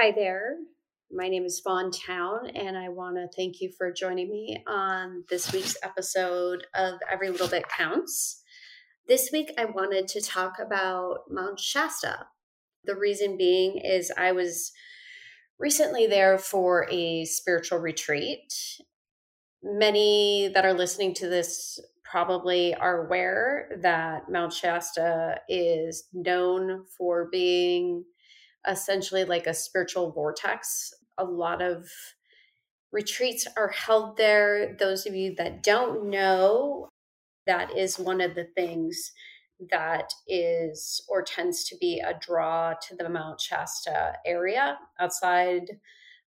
Hi there. My name is Fawn Town, and I want to thank you for joining me on this week's episode of Every Little Bit Counts. This week, I wanted to talk about Mount Shasta. The reason being is I was recently there for a spiritual retreat. Many that are listening to this probably are aware that Mount Shasta is known for being essentially like a spiritual vortex. A lot of retreats are held there. Those of you that don't know, that is one of the things that is or tends to be a draw to the Mount Shasta area outside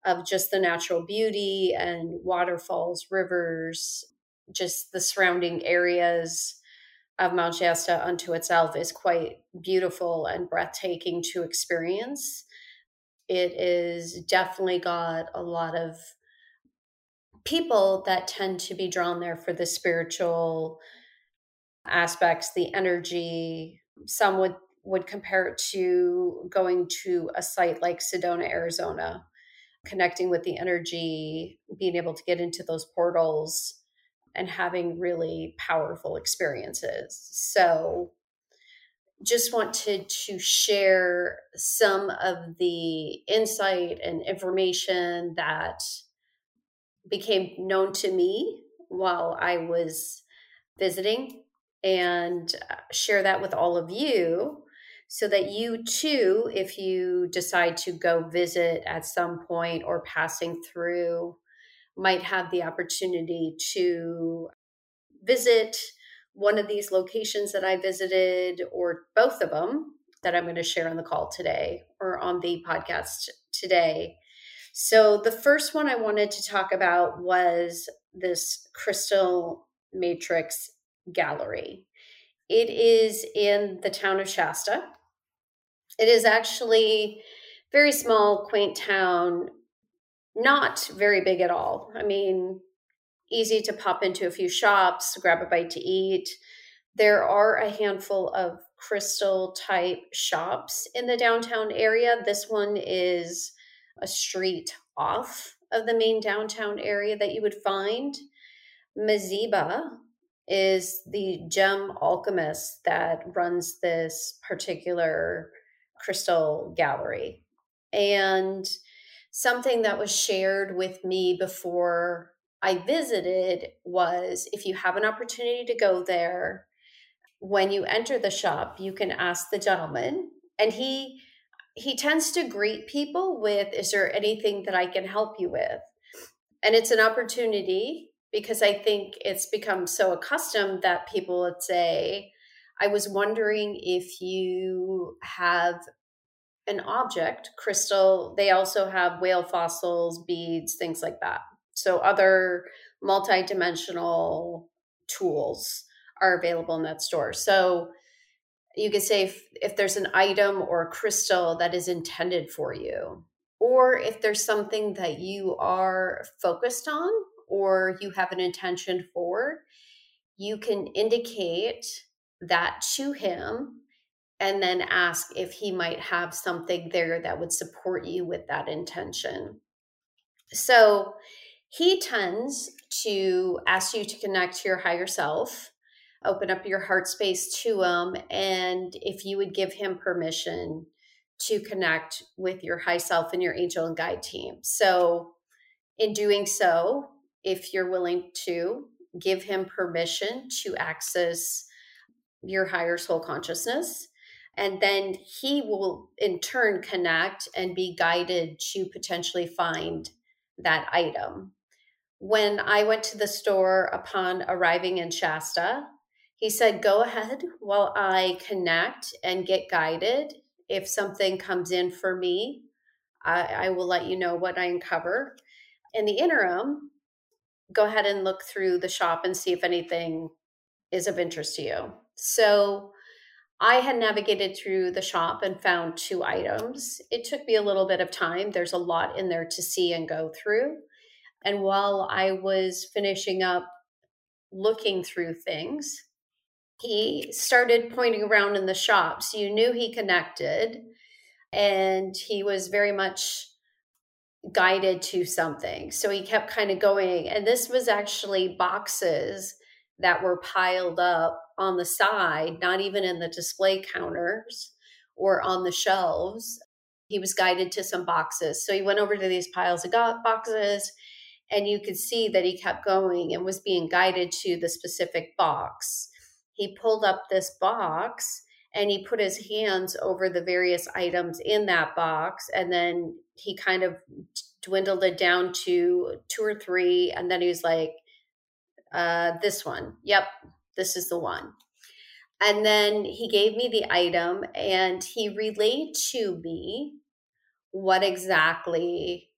of just the natural beauty and waterfalls, rivers, just the surrounding areas of Mount Shasta unto itself is quite beautiful and breathtaking to experience. It is definitely got a lot of people that tend to be drawn there for the spiritual aspects, the energy. Some would would compare it to going to a site like Sedona, Arizona, connecting with the energy, being able to get into those portals and having really powerful experiences. So, just wanted to share some of the insight and information that became known to me while I was visiting and uh, share that with all of you so that you too, if you decide to go visit at some point or passing through might have the opportunity to visit one of these locations that I visited or both of them that I'm going to share on the call today or on the podcast today. So, the first one I wanted to talk about was this crystal matrix gallery. It is in the town of Shasta. It is actually very small, quaint town not very big at all. I mean, easy to pop into a few shops, grab a bite to eat. There are a handful of crystal type shops in the downtown area. This one is a street off of the main downtown area that you would find. Mazebah is the gem alchemist that runs this particular crystal gallery. And something that was shared with me before I visited was if you have an opportunity to go there, when you enter the shop, you can ask the gentleman, and he he tends to greet people with, "Is there anything that I can help you with?" And it's an opportunity because I think it's become so accustomed that people would say, I was wondering if you have an object, crystal, they also have whale fossils, beads, things like that. So other multi-dimensional tools are available in that store. So you could say if, if there's an item or a crystal that is intended for you, or if there's something that you are focused on or you have an intention for, you can indicate that to him and then ask if he might have something there that would support you with that intention. So he tends to ask you to connect to your higher self, open up your heart space to him, and if you would give him permission to connect with your high self and your angel and guide team. So, in doing so, if you're willing to give him permission to access your higher soul consciousness, and then he will in turn connect and be guided to potentially find that item. When I went to the store upon arriving in Shasta, he said, Go ahead while I connect and get guided. If something comes in for me, I, I will let you know what I uncover. In the interim, go ahead and look through the shop and see if anything is of interest to you. So I had navigated through the shop and found two items. It took me a little bit of time. There's a lot in there to see and go through. And while I was finishing up looking through things, he started pointing around in the shop. So you knew he connected. and he was very much guided to something. So he kept kind of going. And this was actually boxes that were piled up on the side, not even in the display counters or on the shelves. He was guided to some boxes. So he went over to these piles of boxes, and you could see that he kept going and was being guided to the specific box. He pulled up this box and he put his hands over the various items in that box and then he kind of dwindled it down to two or three and then he was like uh, this one yep this is the one and then he gave me the item and he relayed to me what exactly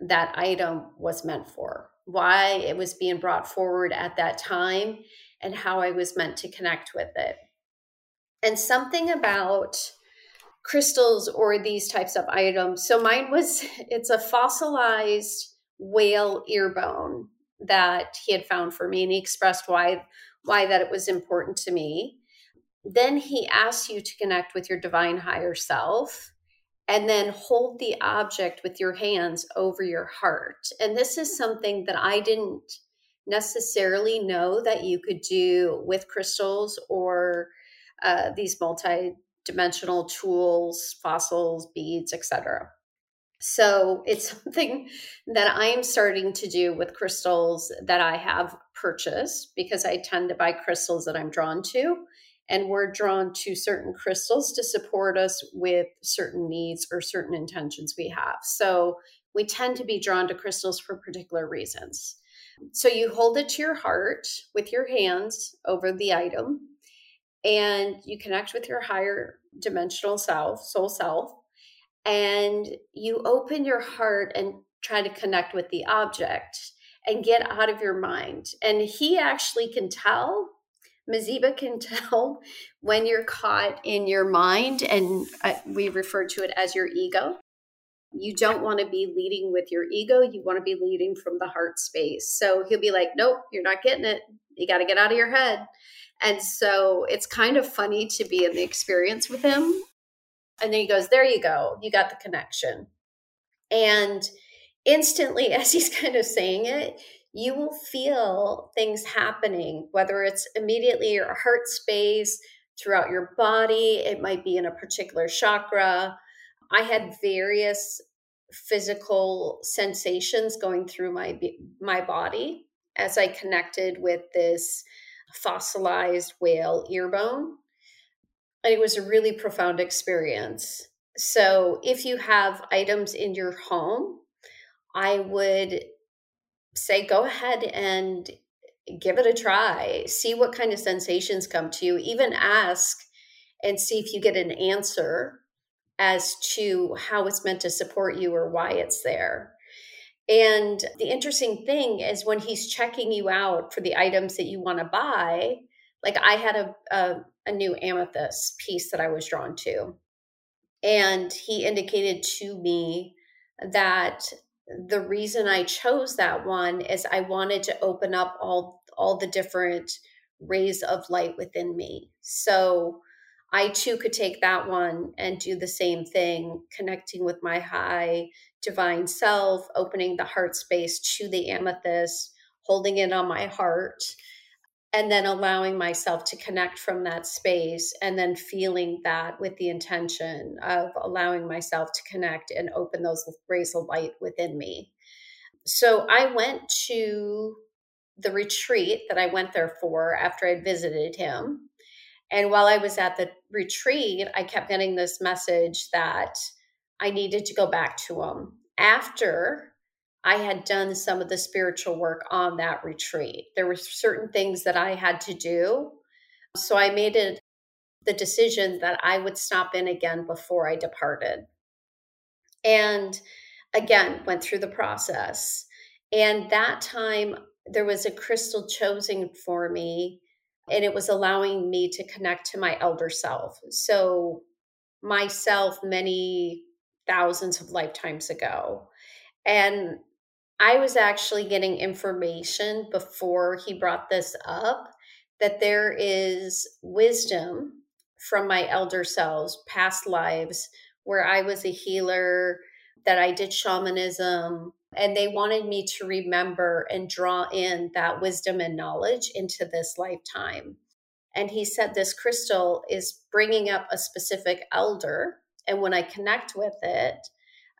that item was meant for why it was being brought forward at that time and how i was meant to connect with it and something about crystals or these types of items. So mine was it's a fossilized whale ear bone that he had found for me and he expressed why why that it was important to me. Then he asks you to connect with your divine higher self and then hold the object with your hands over your heart. And this is something that I didn't necessarily know that you could do with crystals or uh, these multi-dimensional tools, fossils, beads, etc. So it's something that I'm starting to do with crystals that I have purchased because I tend to buy crystals that I'm drawn to. And we're drawn to certain crystals to support us with certain needs or certain intentions we have. So we tend to be drawn to crystals for particular reasons. So you hold it to your heart with your hands over the item and you connect with your higher dimensional self, soul self, and you open your heart and try to connect with the object and get out of your mind. And he actually can tell, Mazebah can tell when you're caught in your mind, and uh, we refer to it as your ego. You don't want to be leading with your ego. You want to be leading from the heart space. So he'll be like, Nope, you're not getting it. You got to get out of your head. And so it's kind of funny to be in the experience with him. And then he goes, There you go. You got the connection. And instantly, as he's kind of saying it, you will feel things happening, whether it's immediately your heart space, throughout your body, it might be in a particular chakra. I had various physical sensations going through my my body as I connected with this fossilized whale ear bone. And it was a really profound experience. So, if you have items in your home, I would say go ahead and give it a try. See what kind of sensations come to you. Even ask and see if you get an answer as to how it's meant to support you or why it's there. And the interesting thing is when he's checking you out for the items that you want to buy, like I had a, a, a new amethyst piece that I was drawn to. And he indicated to me that the reason I chose that one is I wanted to open up all all the different rays of light within me. So I too could take that one and do the same thing, connecting with my high divine self, opening the heart space to the amethyst, holding it on my heart, and then allowing myself to connect from that space, and then feeling that with the intention of allowing myself to connect and open those rays of light within me. So I went to the retreat that I went there for after I'd visited him and while I was at the retreat, I kept getting this message that I needed to go back to him after I had done some of the spiritual work on that retreat. There were certain things that I had to do. So I made it the decision that I would stop in again before I departed. And again, went through the process. And that time, there was a crystal chosen for me and it was allowing me to connect to my elder self. So, myself, many thousands of lifetimes ago. And I was actually getting information before he brought this up that there is wisdom from my elder selves, past lives, where I was a healer, that I did shamanism, and they wanted me to remember and draw in that wisdom and knowledge into this lifetime. And he said this crystal is bringing up a specific elder. And when I connect with it,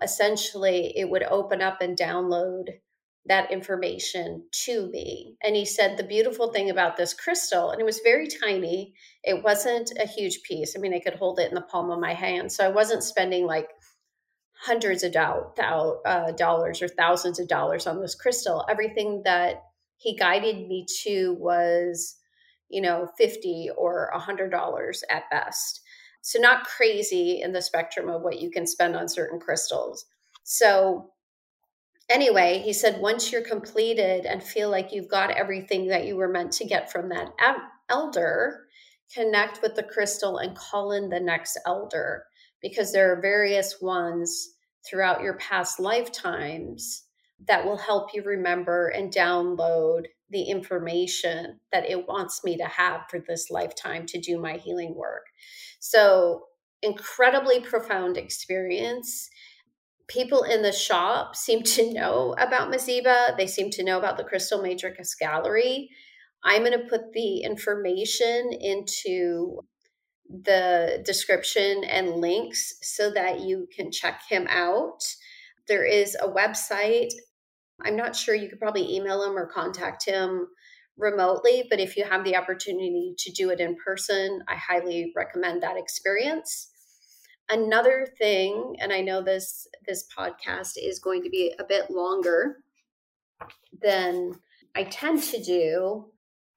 essentially it would open up and download that information to me. And he said the beautiful thing about this crystal, and it was very tiny, it wasn't a huge piece. I mean, I could hold it in the palm of my hand. So I wasn't spending like hundreds of do- uh, dollars or thousands of dollars on this crystal. Everything that he guided me to was, you know, 50 or $100 at best. So not crazy in the spectrum of what you can spend on certain crystals. So anyway, he said once you're completed and feel like you've got everything that you were meant to get from that elder, connect with the crystal and call in the next elder because there are various ones throughout your past lifetimes that will help you remember and download the information that it wants me to have for this lifetime to do my healing work. So, incredibly profound experience. People in the shop seem to know about Mazebah. They seem to know about the Crystal Matrix Gallery. I'm going to put the information into the description and links so that you can check him out. There is a website. I'm not sure you could probably email him or contact him remotely, but if you have the opportunity to do it in person, I highly recommend that experience. Another thing, and I know this this podcast is going to be a bit longer than I tend to do,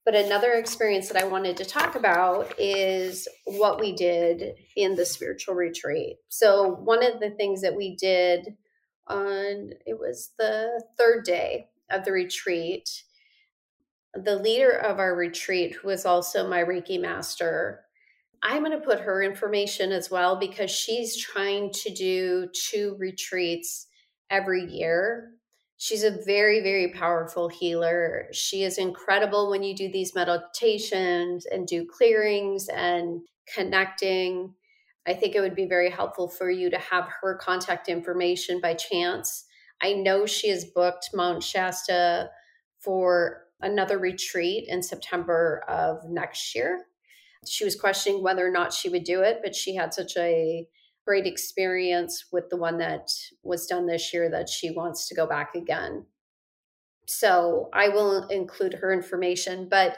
but another experience that I wanted to talk about is what we did in the spiritual retreat. So, one of the things that we did on it was the third day of the retreat, the leader of our retreat, who was also my Reiki master, I'm going to put her information as well because she's trying to do two retreats every year She's a very, very powerful healer. She is incredible when you do these meditations and do clearings and connecting. I think it would be very helpful for you to have her contact information by chance. I know she has booked Mount Shasta for another retreat in September of next year. She was questioning whether or not she would do it, but she had such a great experience with the one that was done this year that she wants to go back again. So I will include her information. But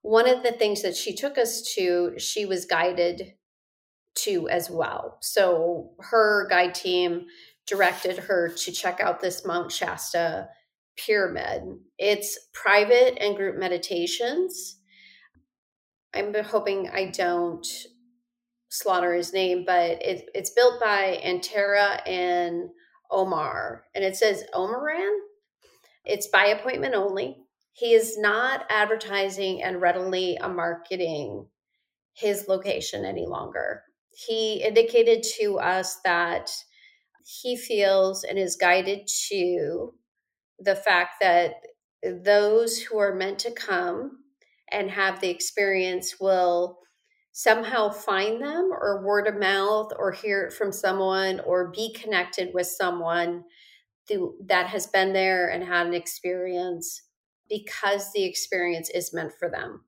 one of the things that she took us to, she was guided to as well. So her guide team directed her to check out this Mount Shasta pyramid. It's private and group meditations. I'm hoping I don't slaughter his name, but it, it's built by Antara and Omar. And it says Omaran. It's by appointment only. He is not advertising and readily marketing his location any longer. He indicated to us that he feels and is guided to the fact that those who are meant to come and have the experience will somehow find them or word of mouth or hear it from someone or be connected with someone that has been there and had an experience because the experience is meant for them.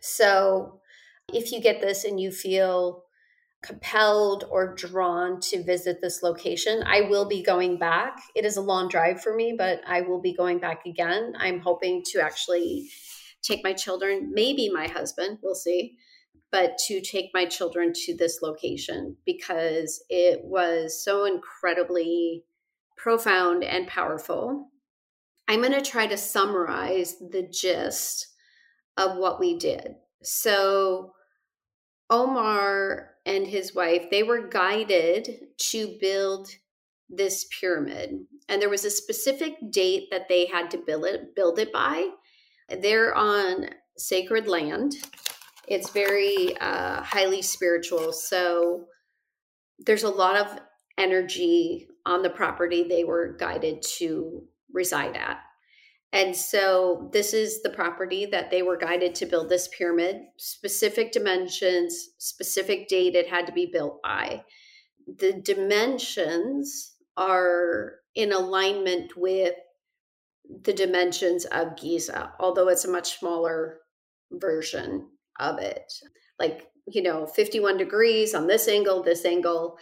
So, if you get this and you feel compelled or drawn to visit this location, I will be going back. It is a long drive for me, but I will be going back again. I'm hoping to actually take my children, maybe my husband, we'll see, but to take my children to this location because it was so incredibly profound and powerful. I'm going to try to summarize the gist of what we did. So, Omar and his wife, they were guided to build this pyramid. And there was a specific date that they had to build it, build it by. They're on sacred land it's very uh, highly spiritual. So there's a lot of energy on the property they were guided to reside at. And so this is the property that they were guided to build this pyramid, specific dimensions, specific date it had to be built by. the dimensions are in alignment with the dimensions of Giza, although it's a much smaller version of it. Like, you know, 51 degrees on this angle, this angle.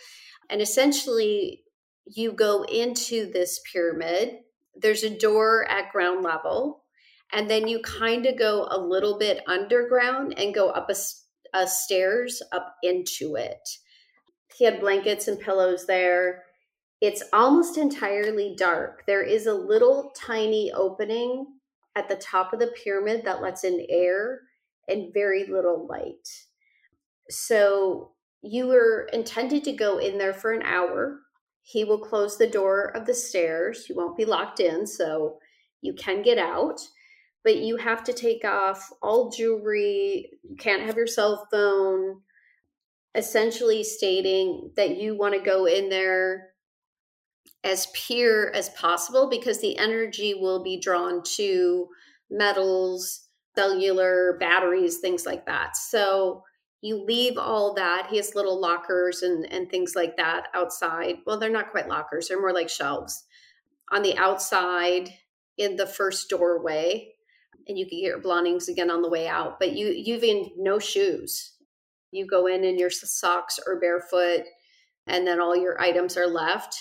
And essentially, you go into this pyramid. There's a door at ground level, and then you kind of go a little bit underground and go up a, a stairs up into it. He had blankets and pillows there. It's almost entirely dark. There is a little tiny opening at the top of the pyramid that lets in air and very little light. So you were intended to go in there for an hour. He will close the door of the stairs. You won't be locked in, so you can get out, but you have to take off all jewelry. You can't have your cell phone, essentially stating that you want to go in there as pure as possible because the energy will be drawn to metals, cellular, batteries, things like that. So you leave all that. He has little lockers and, and things like that outside. Well, they're not quite lockers, they're more like shelves on the outside in the first doorway. And you can get your belongings again on the way out, but you you've in no shoes. You go in in your socks or barefoot, and then all your items are left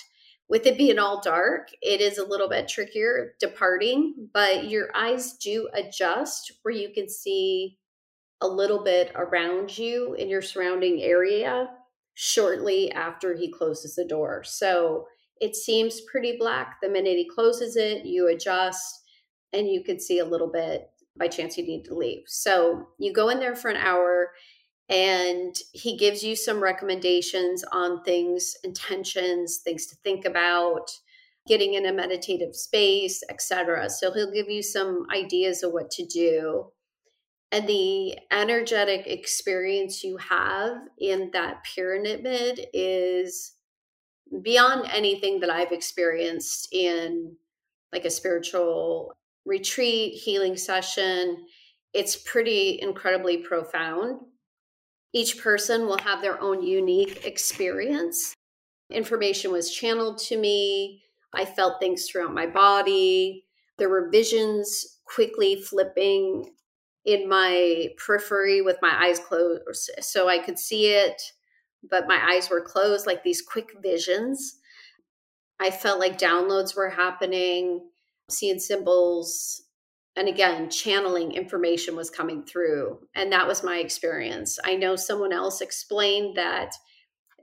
with it being all dark, it is a little bit trickier departing, but your eyes do adjust where you can see a little bit around you in your surrounding area shortly after he closes the door. So it seems pretty black the minute he closes it, you adjust, and you can see a little bit by chance you need to leave. So you go in there for an hour and he gives you some recommendations on things intentions things to think about getting in a meditative space etc so he'll give you some ideas of what to do and the energetic experience you have in that pyramid is beyond anything that i've experienced in like a spiritual retreat healing session it's pretty incredibly profound each person will have their own unique experience. Information was channeled to me. I felt things throughout my body. There were visions quickly flipping in my periphery with my eyes closed so I could see it, but my eyes were closed, like these quick visions. I felt like downloads were happening, seeing symbols, and again channeling information was coming through and that was my experience i know someone else explained that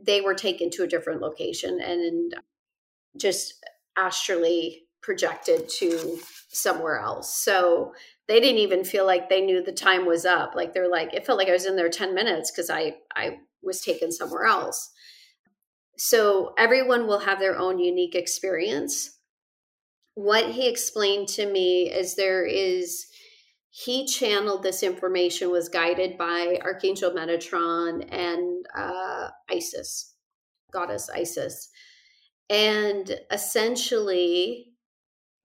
they were taken to a different location and just astrally projected to somewhere else so they didn't even feel like they knew the time was up. Like they're like it felt like i was in there 10 minutes because i i was taken somewhere else. So everyone will have their own unique experience. What he explained to me is there is he channeled this information was guided by archangel metatron and uh, isis goddess isis. And essentially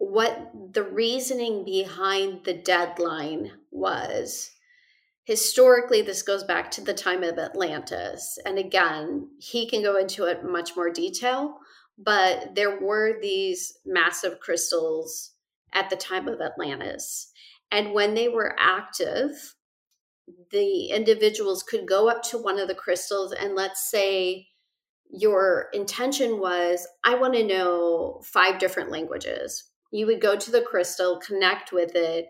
what the reasoning behind the deadline was historically this goes back to the time of atlantis and again he can go into it much more detail but there were these massive crystals at the time of Atlantis. And when they were active, the individuals could go up to one of the crystals and let's say your intention was, I want to know five different languages. You would go to the crystal, connect with it,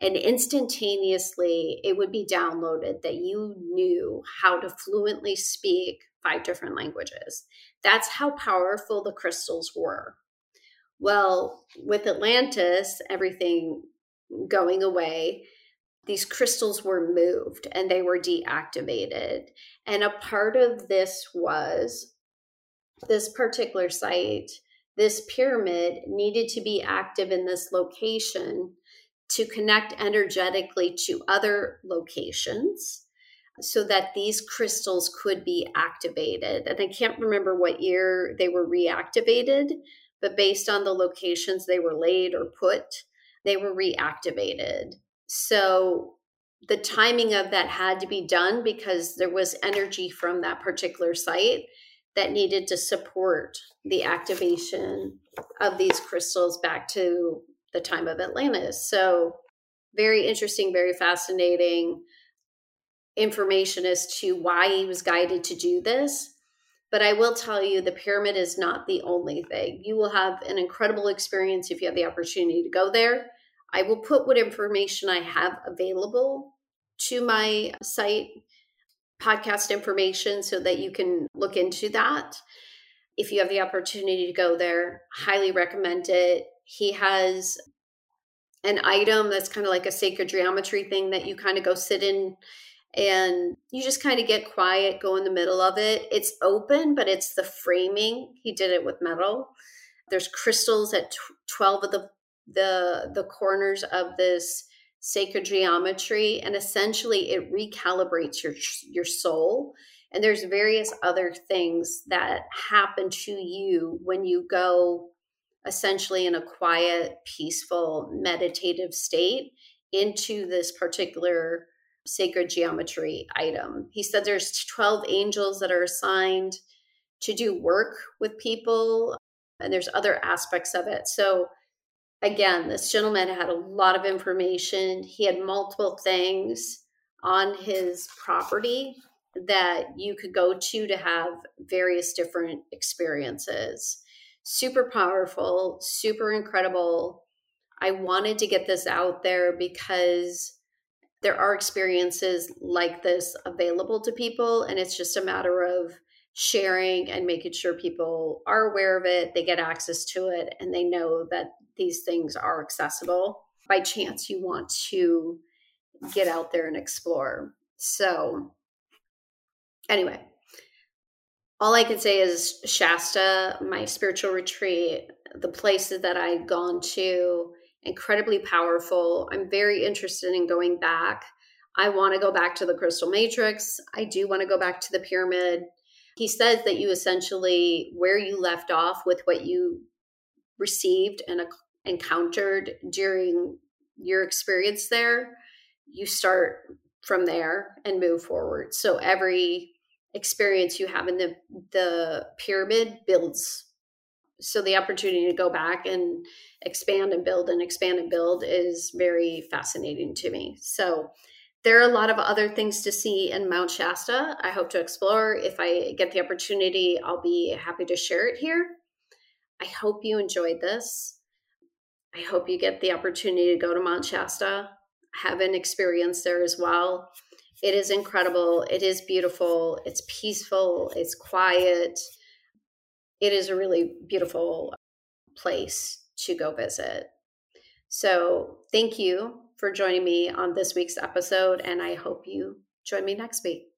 and instantaneously it would be downloaded that you knew how to fluently speak five different languages. That's how powerful the crystals were. Well, with Atlantis, everything going away, these crystals were moved and they were deactivated. And a part of this was this particular site, this pyramid needed to be active in this location to connect energetically to other locations so that these crystals could be activated. And I can't remember what year they were reactivated, but based on the locations they were laid or put, they were reactivated. So the timing of that had to be done because there was energy from that particular site that needed to support the activation of these crystals back to the time of Atlantis. So, very interesting, very fascinating information as to why he was guided to do this. But I will tell you, the pyramid is not the only thing. You will have an incredible experience if you have the opportunity to go there. I will put what information I have available to my site, podcast information, so that you can look into that. If you have the opportunity to go there, highly recommend it. He has an item that's kind of like a sacred geometry thing that you kind of go sit in and you just kind of get quiet, go in the middle of it. It's open, but it's the framing. He did it with metal. There's crystals at 12 of the the the corners of this sacred geometry and essentially it recalibrates your your soul and there's various other things that happen to you when you go essentially in a quiet peaceful meditative state into this particular sacred geometry item. He said there's 12 angels that are assigned to do work with people, and there's other aspects of it. So, again, this gentleman had a lot of information. He had multiple things on his property that you could go to to have various different experiences. Super powerful, super incredible. I wanted to get this out there because there are experiences like this available to people and it's just a matter of sharing and making sure people are aware of it they get access to it and they know that these things are accessible by chance you want to get out there and explore so anyway all i can say is shasta my spiritual retreat the places that i'd gone to incredibly powerful. I'm very interested in going back. I want to go back to the crystal matrix. I do want to go back to the pyramid. He says that you essentially, where you left off with what you received and encountered during your experience there, you start from there and move forward. So every experience you have in the the pyramid builds so the opportunity to go back and expand and build and expand and build is very fascinating to me. So there are a lot of other things to see in Mount Shasta. I hope to explore. If I get the opportunity, I'll be happy to share it here. I hope you enjoyed this. I hope you get the opportunity to go to Mount Shasta, have an experience there as well. It is incredible. It is beautiful. It's peaceful. It's quiet it is a really beautiful place to go visit. So, thank you for joining me on this week's episode, and I hope you join me next week.